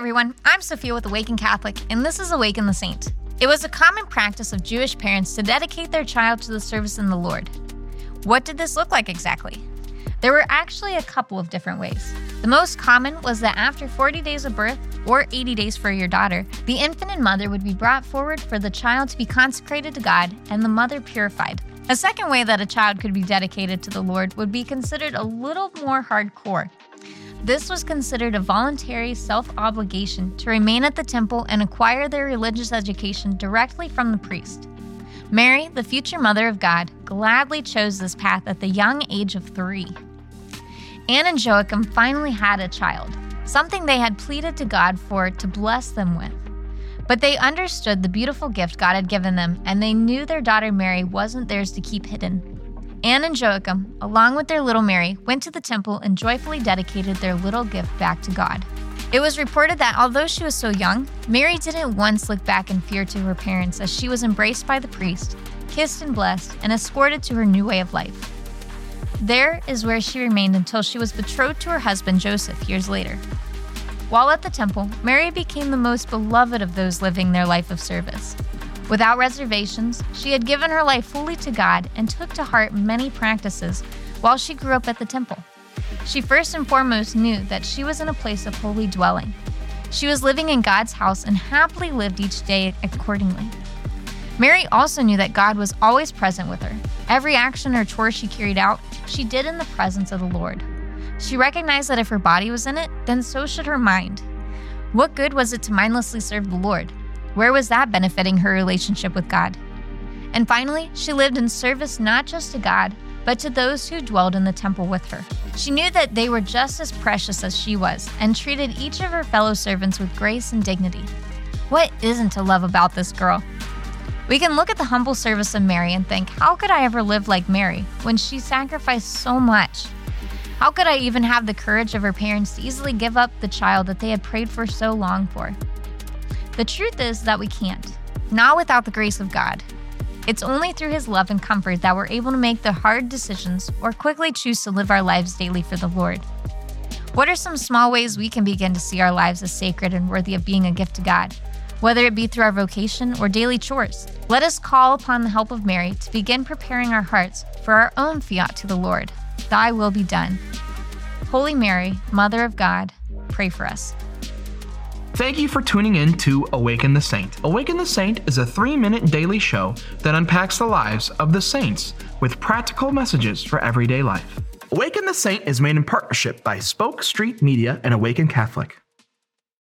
everyone, I'm Sophia with Awaken Catholic, and this is Awaken the Saint. It was a common practice of Jewish parents to dedicate their child to the service in the Lord. What did this look like exactly? There were actually a couple of different ways. The most common was that after 40 days of birth, or 80 days for your daughter, the infant and mother would be brought forward for the child to be consecrated to God and the mother purified. A second way that a child could be dedicated to the Lord would be considered a little more hardcore. This was considered a voluntary self obligation to remain at the temple and acquire their religious education directly from the priest. Mary, the future mother of God, gladly chose this path at the young age of three. Anne and Joachim finally had a child, something they had pleaded to God for to bless them with. But they understood the beautiful gift God had given them, and they knew their daughter Mary wasn't theirs to keep hidden. Anne and Joachim, along with their little Mary, went to the temple and joyfully dedicated their little gift back to God. It was reported that although she was so young, Mary didn't once look back in fear to her parents as she was embraced by the priest, kissed and blessed, and escorted to her new way of life. There is where she remained until she was betrothed to her husband Joseph years later. While at the temple, Mary became the most beloved of those living their life of service. Without reservations, she had given her life fully to God and took to heart many practices while she grew up at the temple. She first and foremost knew that she was in a place of holy dwelling. She was living in God's house and happily lived each day accordingly. Mary also knew that God was always present with her. Every action or chore she carried out, she did in the presence of the Lord. She recognized that if her body was in it, then so should her mind. What good was it to mindlessly serve the Lord? Where was that benefiting her relationship with God? And finally, she lived in service not just to God, but to those who dwelled in the temple with her. She knew that they were just as precious as she was and treated each of her fellow servants with grace and dignity. What isn't to love about this girl? We can look at the humble service of Mary and think, how could I ever live like Mary when she sacrificed so much? How could I even have the courage of her parents to easily give up the child that they had prayed for so long for? The truth is that we can't, not without the grace of God. It's only through His love and comfort that we're able to make the hard decisions or quickly choose to live our lives daily for the Lord. What are some small ways we can begin to see our lives as sacred and worthy of being a gift to God? Whether it be through our vocation or daily chores, let us call upon the help of Mary to begin preparing our hearts for our own fiat to the Lord. Thy will be done. Holy Mary, Mother of God, pray for us. Thank you for tuning in to Awaken the Saint. Awaken the Saint is a three minute daily show that unpacks the lives of the saints with practical messages for everyday life. Awaken the Saint is made in partnership by Spoke Street Media and Awaken Catholic.